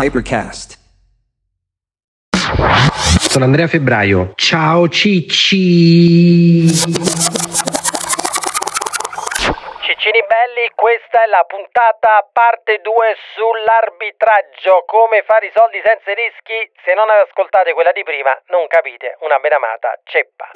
Hypercast. Sono Andrea Febbraio. Ciao Cicci. Ciccini belli, questa è la puntata parte 2 sull'arbitraggio, come fare i soldi senza rischi. Se non ascoltate quella di prima, non capite una benamata ceppa.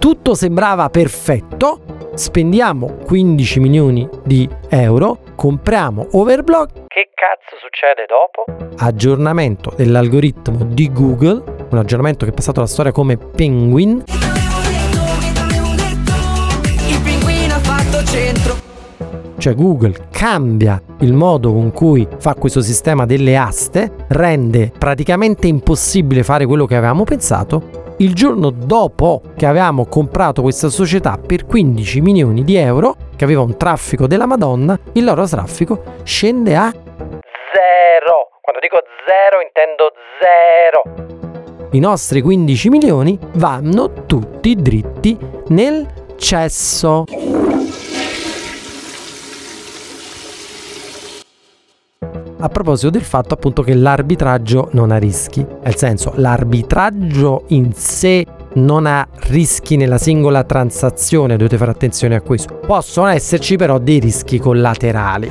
Tutto sembrava perfetto, spendiamo 15 milioni di euro, compriamo Overblock, Che cazzo succede dopo? aggiornamento dell'algoritmo di Google, un aggiornamento che è passato alla storia come Penguin, Il pinguino ha fatto centro. cioè Google cambia il modo con cui fa questo sistema delle aste, rende praticamente impossibile fare quello che avevamo pensato. Il giorno dopo che avevamo comprato questa società per 15 milioni di euro, che aveva un traffico della Madonna, il loro traffico scende a. Quando dico zero intendo zero. i nostri 15 milioni vanno tutti dritti nel cesso. A proposito del fatto appunto che l'arbitraggio non ha rischi, nel senso l'arbitraggio in sé non ha rischi nella singola transazione, dovete fare attenzione a questo. Possono esserci però dei rischi collaterali.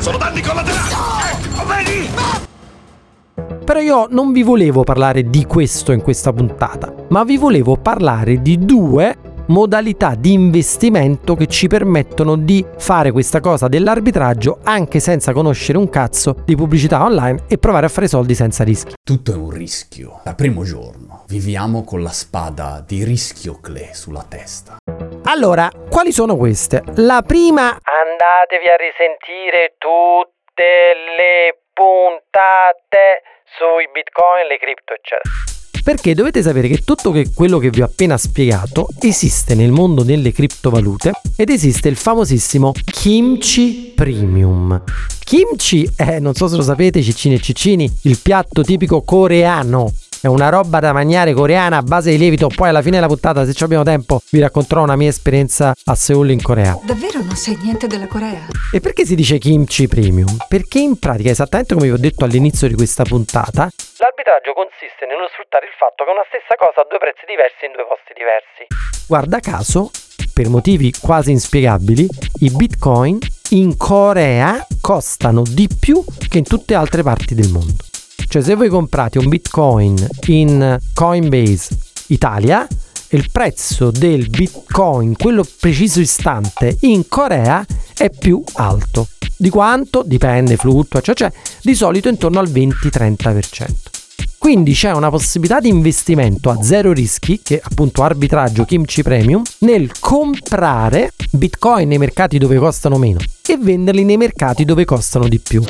Però io non vi volevo parlare di questo in questa puntata, ma vi volevo parlare di due modalità di investimento che ci permettono di fare questa cosa dell'arbitraggio anche senza conoscere un cazzo di pubblicità online e provare a fare soldi senza rischi. Tutto è un rischio. Dal primo giorno viviamo con la spada di Rischiocle sulla testa. Allora, quali sono queste? La prima Andatevi a risentire tutte le puntate sui bitcoin, le cripto, eccetera. Perché dovete sapere che tutto quello che vi ho appena spiegato esiste nel mondo delle criptovalute ed esiste il famosissimo Kimchi Premium. Kimchi è, non so se lo sapete, ciccini e ciccini, il piatto tipico coreano. È una roba da mangiare coreana a base di lievito. Poi alla fine della puntata, se ci abbiamo tempo, vi racconterò una mia esperienza a Seoul in Corea. Davvero non sai niente della Corea? E perché si dice kimchi premium? Perché in pratica, esattamente come vi ho detto all'inizio di questa puntata, L'arbitraggio consiste nello sfruttare il fatto che una stessa cosa ha due prezzi diversi in due posti diversi. guarda caso, per motivi quasi inspiegabili, i bitcoin in Corea costano di più che in tutte altre parti del mondo. Cioè se voi comprate un bitcoin in Coinbase Italia, il prezzo del bitcoin, quello preciso istante, in Corea è più alto. Di quanto? Dipende, fluttua, cioè, cioè di solito intorno al 20-30%. Quindi c'è una possibilità di investimento a zero rischi, che è appunto arbitraggio Kimchi Premium, nel comprare bitcoin nei mercati dove costano meno e venderli nei mercati dove costano di più.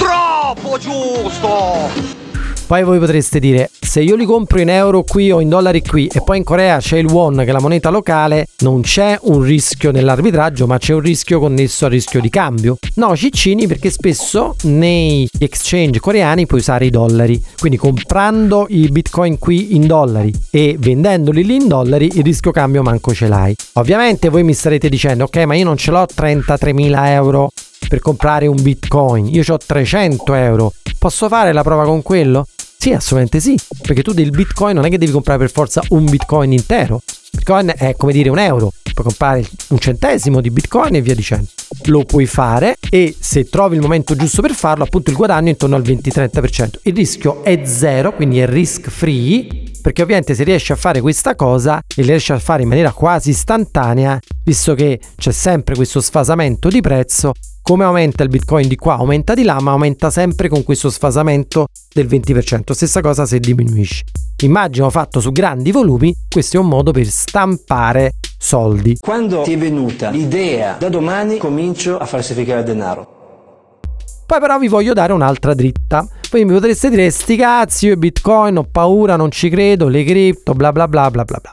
Poi voi potreste dire, se io li compro in euro qui o in dollari qui e poi in Corea c'è il won che è la moneta locale, non c'è un rischio nell'arbitraggio, ma c'è un rischio connesso al rischio di cambio. No, ciccini, perché spesso nei exchange coreani puoi usare i dollari. Quindi comprando i bitcoin qui in dollari e vendendoli lì in dollari, il rischio cambio manco ce l'hai. Ovviamente voi mi starete dicendo, ok, ma io non ce l'ho 33.000 euro per comprare un bitcoin, io ho 300 euro. Posso fare la prova con quello? Sì, assolutamente sì, perché tu del bitcoin non è che devi comprare per forza un bitcoin intero. Bitcoin è come dire un euro, puoi comprare un centesimo di bitcoin e via dicendo. Lo puoi fare e se trovi il momento giusto per farlo, appunto il guadagno è intorno al 20-30%. Il rischio è zero, quindi è risk free, perché ovviamente se riesci a fare questa cosa e le riesci a fare in maniera quasi istantanea, visto che c'è sempre questo sfasamento di prezzo, come aumenta il bitcoin di qua, aumenta di là, ma aumenta sempre con questo sfasamento del 20%. Stessa cosa se diminuisci. Immagino fatto su grandi volumi, questo è un modo per stampare soldi. Quando ti è venuta l'idea, da domani comincio a falsificare denaro. Poi però vi voglio dare un'altra dritta. Poi mi potreste dire, sti cazzi, io Bitcoin ho paura, non ci credo, le cripto, bla bla bla bla bla bla.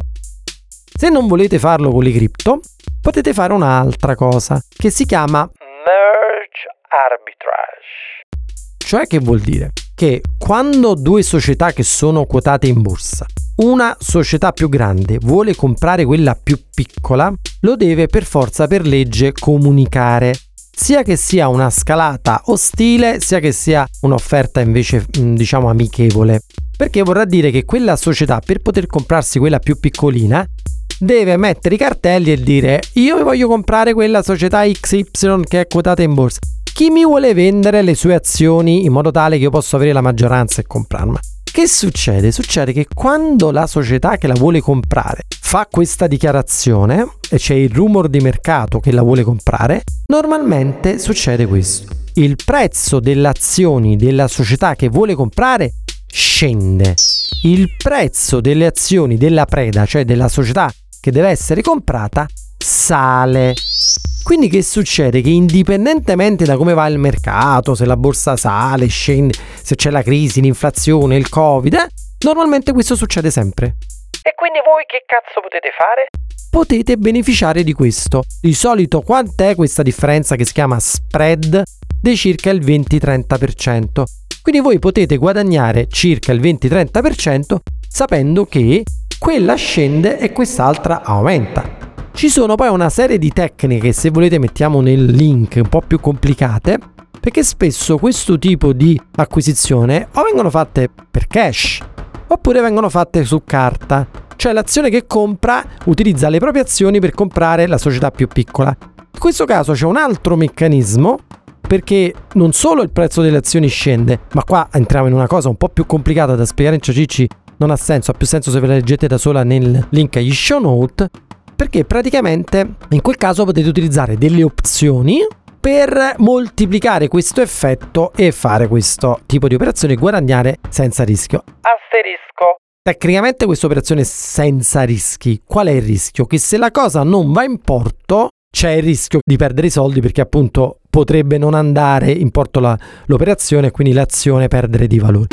Se non volete farlo con le cripto, potete fare un'altra cosa, che si chiama arbitrage. Cioè che vuol dire? Che quando due società che sono quotate in borsa, una società più grande vuole comprare quella più piccola, lo deve per forza per legge comunicare. sia che sia una scalata ostile, sia che sia un'offerta invece diciamo amichevole. Perché vorrà dire che quella società per poter comprarsi quella più piccolina deve mettere i cartelli e dire io voglio comprare quella società XY che è quotata in borsa. Chi mi vuole vendere le sue azioni in modo tale che io possa avere la maggioranza e comprarla? Che succede? Succede che quando la società che la vuole comprare fa questa dichiarazione e c'è il rumor di mercato che la vuole comprare, normalmente succede questo. Il prezzo delle azioni della società che vuole comprare scende. Il prezzo delle azioni della preda, cioè della società che deve essere comprata, sale. Quindi che succede? Che indipendentemente da come va il mercato, se la borsa sale, scende, se c'è la crisi, l'inflazione, il covid, eh, normalmente questo succede sempre. E quindi voi che cazzo potete fare? Potete beneficiare di questo. Di solito quant'è questa differenza che si chiama spread? Di circa il 20-30%. Quindi voi potete guadagnare circa il 20-30% sapendo che quella scende e quest'altra aumenta. Ci sono poi una serie di tecniche, se volete mettiamo nel link, un po' più complicate, perché spesso questo tipo di acquisizione o vengono fatte per cash, oppure vengono fatte su carta. Cioè l'azione che compra utilizza le proprie azioni per comprare la società più piccola. In questo caso c'è un altro meccanismo perché non solo il prezzo delle azioni scende, ma qua entriamo in una cosa un po' più complicata da spiegare in Ciacicci, non ha senso, ha più senso se ve la leggete da sola nel link agli show note, perché praticamente in quel caso potete utilizzare delle opzioni per moltiplicare questo effetto e fare questo tipo di operazione e guadagnare senza rischio. Asterisco. Tecnicamente questa operazione è senza rischi. Qual è il rischio? Che se la cosa non va in porto c'è il rischio di perdere i soldi perché appunto potrebbe non andare in porto la, l'operazione e quindi l'azione perdere di valore.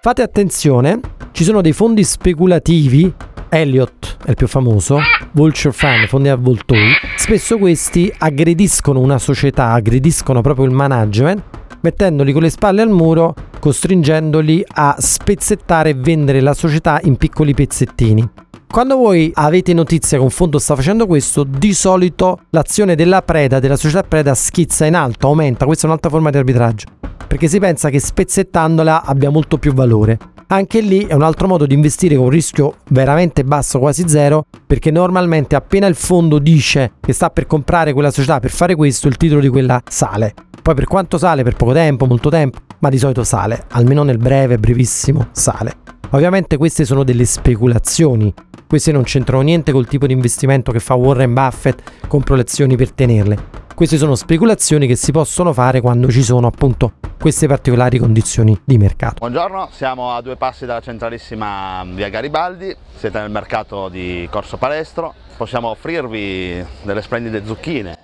Fate attenzione, ci sono dei fondi speculativi Elliott è il più famoso, Vulture Fund, fondi avvoltoi, spesso questi aggrediscono una società, aggrediscono proprio il management, mettendoli con le spalle al muro, costringendoli a spezzettare e vendere la società in piccoli pezzettini. Quando voi avete notizia che un fondo sta facendo questo, di solito l'azione della preda, della società preda, schizza in alto, aumenta. Questa è un'altra forma di arbitraggio. Perché si pensa che spezzettandola abbia molto più valore. Anche lì è un altro modo di investire con un rischio veramente basso, quasi zero, perché normalmente appena il fondo dice che sta per comprare quella società per fare questo, il titolo di quella sale. Poi per quanto sale, per poco tempo, molto tempo, ma di solito sale, almeno nel breve, brevissimo, sale. Ovviamente queste sono delle speculazioni, queste non c'entrano niente col tipo di investimento che fa Warren Buffett, compro le azioni per tenerle. Queste sono speculazioni che si possono fare quando ci sono appunto queste particolari condizioni di mercato. Buongiorno, siamo a due passi dalla centralissima via Garibaldi, siete nel mercato di Corso Palestro, possiamo offrirvi delle splendide zucchine.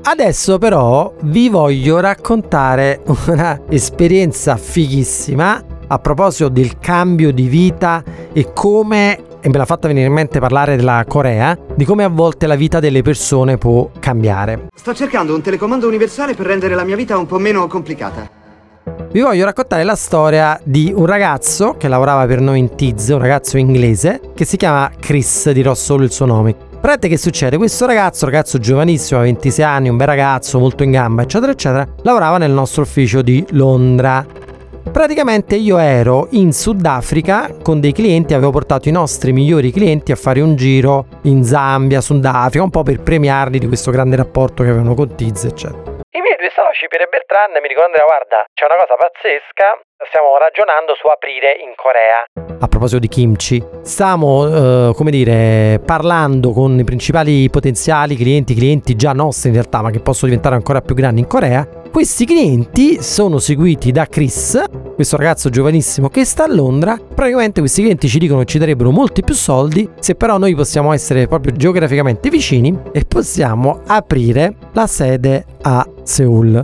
Adesso però vi voglio raccontare una esperienza fighissima a proposito del cambio di vita e come e me l'ha fatta venire in mente parlare della Corea, di come a volte la vita delle persone può cambiare. Sto cercando un telecomando universale per rendere la mia vita un po' meno complicata. Vi voglio raccontare la storia di un ragazzo che lavorava per noi in Tiz, un ragazzo inglese, che si chiama Chris, dirò solo il suo nome. Praticamente che succede? Questo ragazzo, ragazzo giovanissimo, 26 anni, un bel ragazzo, molto in gamba, eccetera, eccetera, lavorava nel nostro ufficio di Londra. Praticamente io ero in Sudafrica con dei clienti, avevo portato i nostri migliori clienti a fare un giro in Zambia, Sudafrica, un po' per premiarli di questo grande rapporto che avevano con Tiz, eccetera. I miei due Piero e Bertrand, mi dicono guarda, c'è una cosa pazzesca, stiamo ragionando su aprire in Corea. A proposito di kimchi, stiamo, eh, come dire, parlando con i principali potenziali clienti, clienti già nostri in realtà, ma che possono diventare ancora più grandi in Corea. Questi clienti sono seguiti da Chris, questo ragazzo giovanissimo che sta a Londra. Praticamente questi clienti ci dicono che ci darebbero molti più soldi se però noi possiamo essere proprio geograficamente vicini e possiamo aprire la sede a Seoul.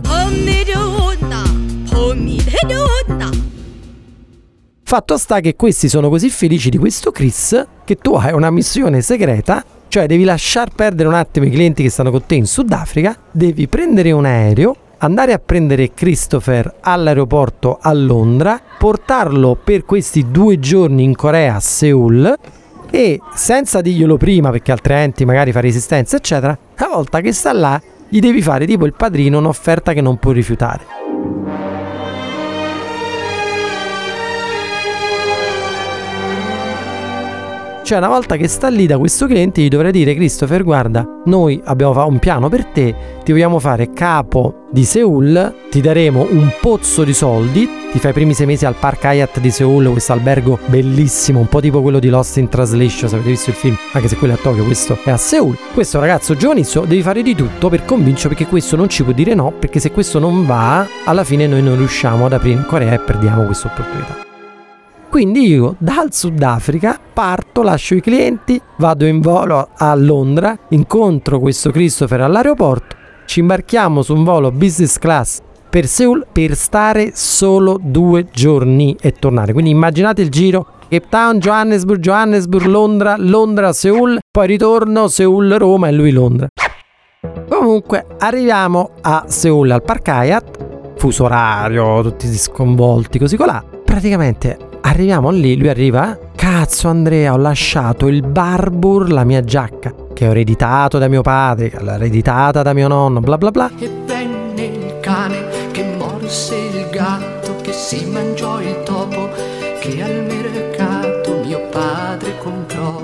Fatto sta che questi sono così felici di questo Chris che tu hai una missione segreta, cioè devi lasciar perdere un attimo i clienti che stanno con te in Sudafrica, devi prendere un aereo, andare a prendere Christopher all'aeroporto a Londra, portarlo per questi due giorni in Corea a Seoul e senza dirglielo prima perché altrimenti magari fa resistenza eccetera, una volta che sta là gli devi fare tipo il padrino un'offerta che non può rifiutare. Cioè, una volta che sta lì da questo cliente, gli dovrei dire: Christopher, guarda, noi abbiamo un piano per te, ti vogliamo fare capo di Seoul, ti daremo un pozzo di soldi, ti fai i primi sei mesi al Park Hyatt di Seoul, questo albergo bellissimo, un po' tipo quello di Lost in Translation, se avete visto il film, anche se quello è a Tokyo, questo è a Seoul. Questo ragazzo giovanissimo, devi fare di tutto per convincerlo perché questo non ci può dire no, perché se questo non va, alla fine noi non riusciamo ad aprire in Corea e perdiamo questa opportunità. Quindi io dal Sudafrica parto, lascio i clienti, vado in volo a Londra, incontro questo Christopher all'aeroporto, ci imbarchiamo su un volo business class per Seoul per stare solo due giorni e tornare. Quindi immaginate il giro Cape Town, Johannesburg, Johannesburg, Londra, Londra, Seoul, poi ritorno, Seoul, Roma e lui Londra. Comunque arriviamo a Seoul al Park Hyatt, fuso orario, tutti sconvolti così colà. Praticamente Arriviamo lì, lui arriva. Cazzo Andrea, ho lasciato il Barbour, la mia giacca, che ho ereditato da mio padre, che l'ho ereditata da mio nonno, bla bla bla. E venne il cane che morse il gatto, che si mangiò il topo, che al mercato mio padre comprò.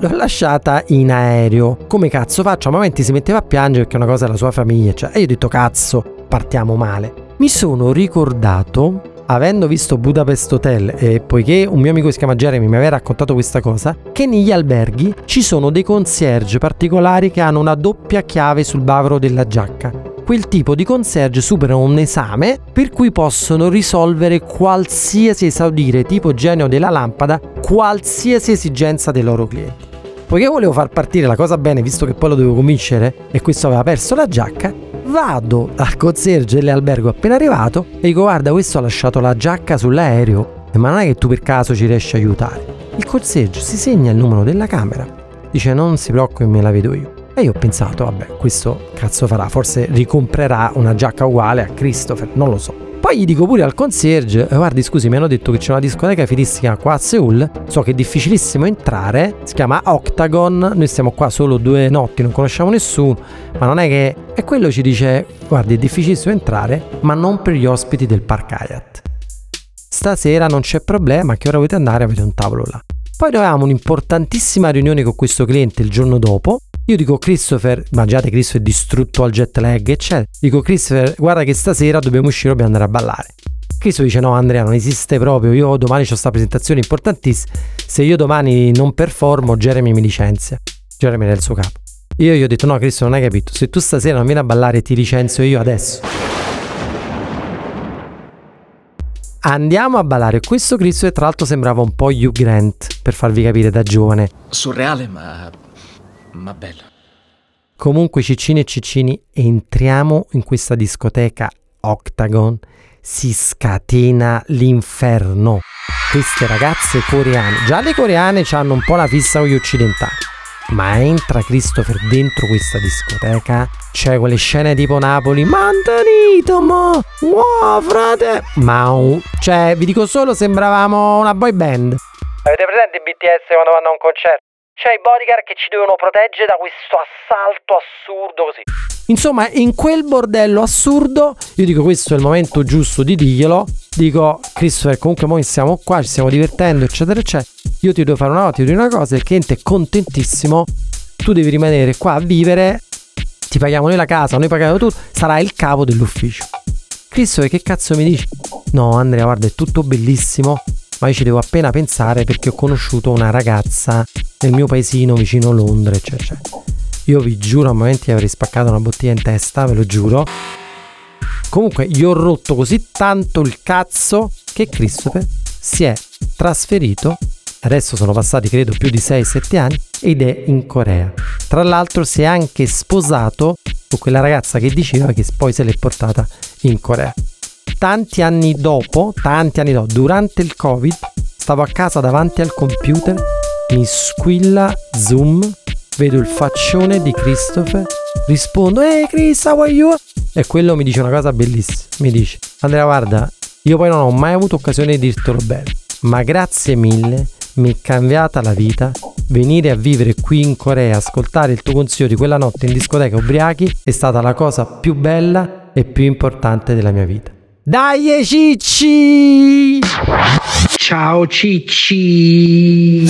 L'ho lasciata in aereo. Come cazzo faccio? A momenti si metteva a piangere perché una cosa è la sua famiglia. Cioè, e io ho detto cazzo, partiamo male. Mi sono ricordato avendo visto Budapest Hotel e poiché un mio amico si chiama Jeremy mi aveva raccontato questa cosa, che negli alberghi ci sono dei concierge particolari che hanno una doppia chiave sul bavero della giacca. Quel tipo di concierge superano un esame per cui possono risolvere qualsiasi esaudire tipo genio della lampada, qualsiasi esigenza dei loro clienti. Poiché volevo far partire la cosa bene, visto che poi lo dovevo convincere e questo aveva perso la giacca, vado al concierge dell'albergo appena arrivato e dico guarda questo ha lasciato la giacca sull'aereo ma non è che tu per caso ci riesci a aiutare. Il concierge si segna il numero della camera, dice non si preoccupi me la vedo io. E io ho pensato vabbè questo cazzo farà, forse ricomprerà una giacca uguale a Christopher, non lo so. Poi gli dico pure al concierge, eh, guardi scusi mi hanno detto che c'è una discoteca fighissima qua a Seoul, so che è difficilissimo entrare, si chiama Octagon, noi stiamo qua solo due notti, non conosciamo nessuno, ma non è che... E quello ci dice, guardi è difficilissimo entrare, ma non per gli ospiti del Park Hyatt. Stasera non c'è problema, che ora volete andare avete un tavolo là. Poi avevamo un'importantissima riunione con questo cliente il giorno dopo io dico Christopher, immaginate Christopher distrutto al jet lag, eccetera. Dico Christopher, guarda che stasera dobbiamo uscire, dobbiamo andare a ballare. Christopher dice no Andrea non esiste proprio, io domani ho questa presentazione importantissima, se io domani non performo Jeremy mi licenzia. Jeremy era il suo capo. Io gli ho detto no Cristo non hai capito, se tu stasera non vieni a ballare ti licenzio io adesso. Andiamo a ballare. Questo Cristo tra l'altro sembrava un po' Hugh Grant, per farvi capire da giovane. Surreale ma ma bello. Comunque ciccini e ciccini, entriamo in questa discoteca Octagon, si scatena l'inferno. Queste ragazze coreane, già le coreane hanno un po' la fissa con gli occidentali. Ma entra Christopher dentro questa discoteca, c'è quelle scene tipo Napoli, Mantanito, mo, wow, frate, ma, cioè, vi dico solo, sembravamo una boy band. Avete presente i BTS quando vanno a un concerto? C'è i bodyguard che ci devono proteggere da questo assalto assurdo così. Insomma, in quel bordello assurdo, io dico questo è il momento giusto di dirglielo. Dico, Christopher, comunque noi siamo qua, ci stiamo divertendo, eccetera, eccetera. Io ti devo fare una volta, ti devo una cosa, il cliente è contentissimo, tu devi rimanere qua a vivere, ti paghiamo noi la casa, noi paghiamo tutto, sarai il capo dell'ufficio. Christopher, che cazzo mi dici? No, Andrea, guarda, è tutto bellissimo, ma io ci devo appena pensare perché ho conosciuto una ragazza nel mio paesino vicino Londra, eccetera. Io vi giuro a momenti avrei spaccato una bottiglia in testa, ve lo giuro. Comunque, gli ho rotto così tanto il cazzo che Christopher si è trasferito. Adesso sono passati credo più di 6-7 anni ed è in Corea. Tra l'altro si è anche sposato con quella ragazza che diceva che poi se l'è portata in Corea. Tanti anni dopo, tanti anni dopo, durante il Covid, stavo a casa davanti al computer, mi squilla Zoom, vedo il faccione di Christopher, rispondo, ehi Chris, how are you? E quello mi dice una cosa bellissima, mi dice, Andrea guarda, io poi non ho mai avuto occasione di dirtelo bene, ma grazie mille mi è cambiata la vita. Venire a vivere qui in Corea, ascoltare il tuo consiglio di quella notte in discoteca ubriachi è stata la cosa più bella e più importante della mia vita. Dai cicci! Ciao cicci!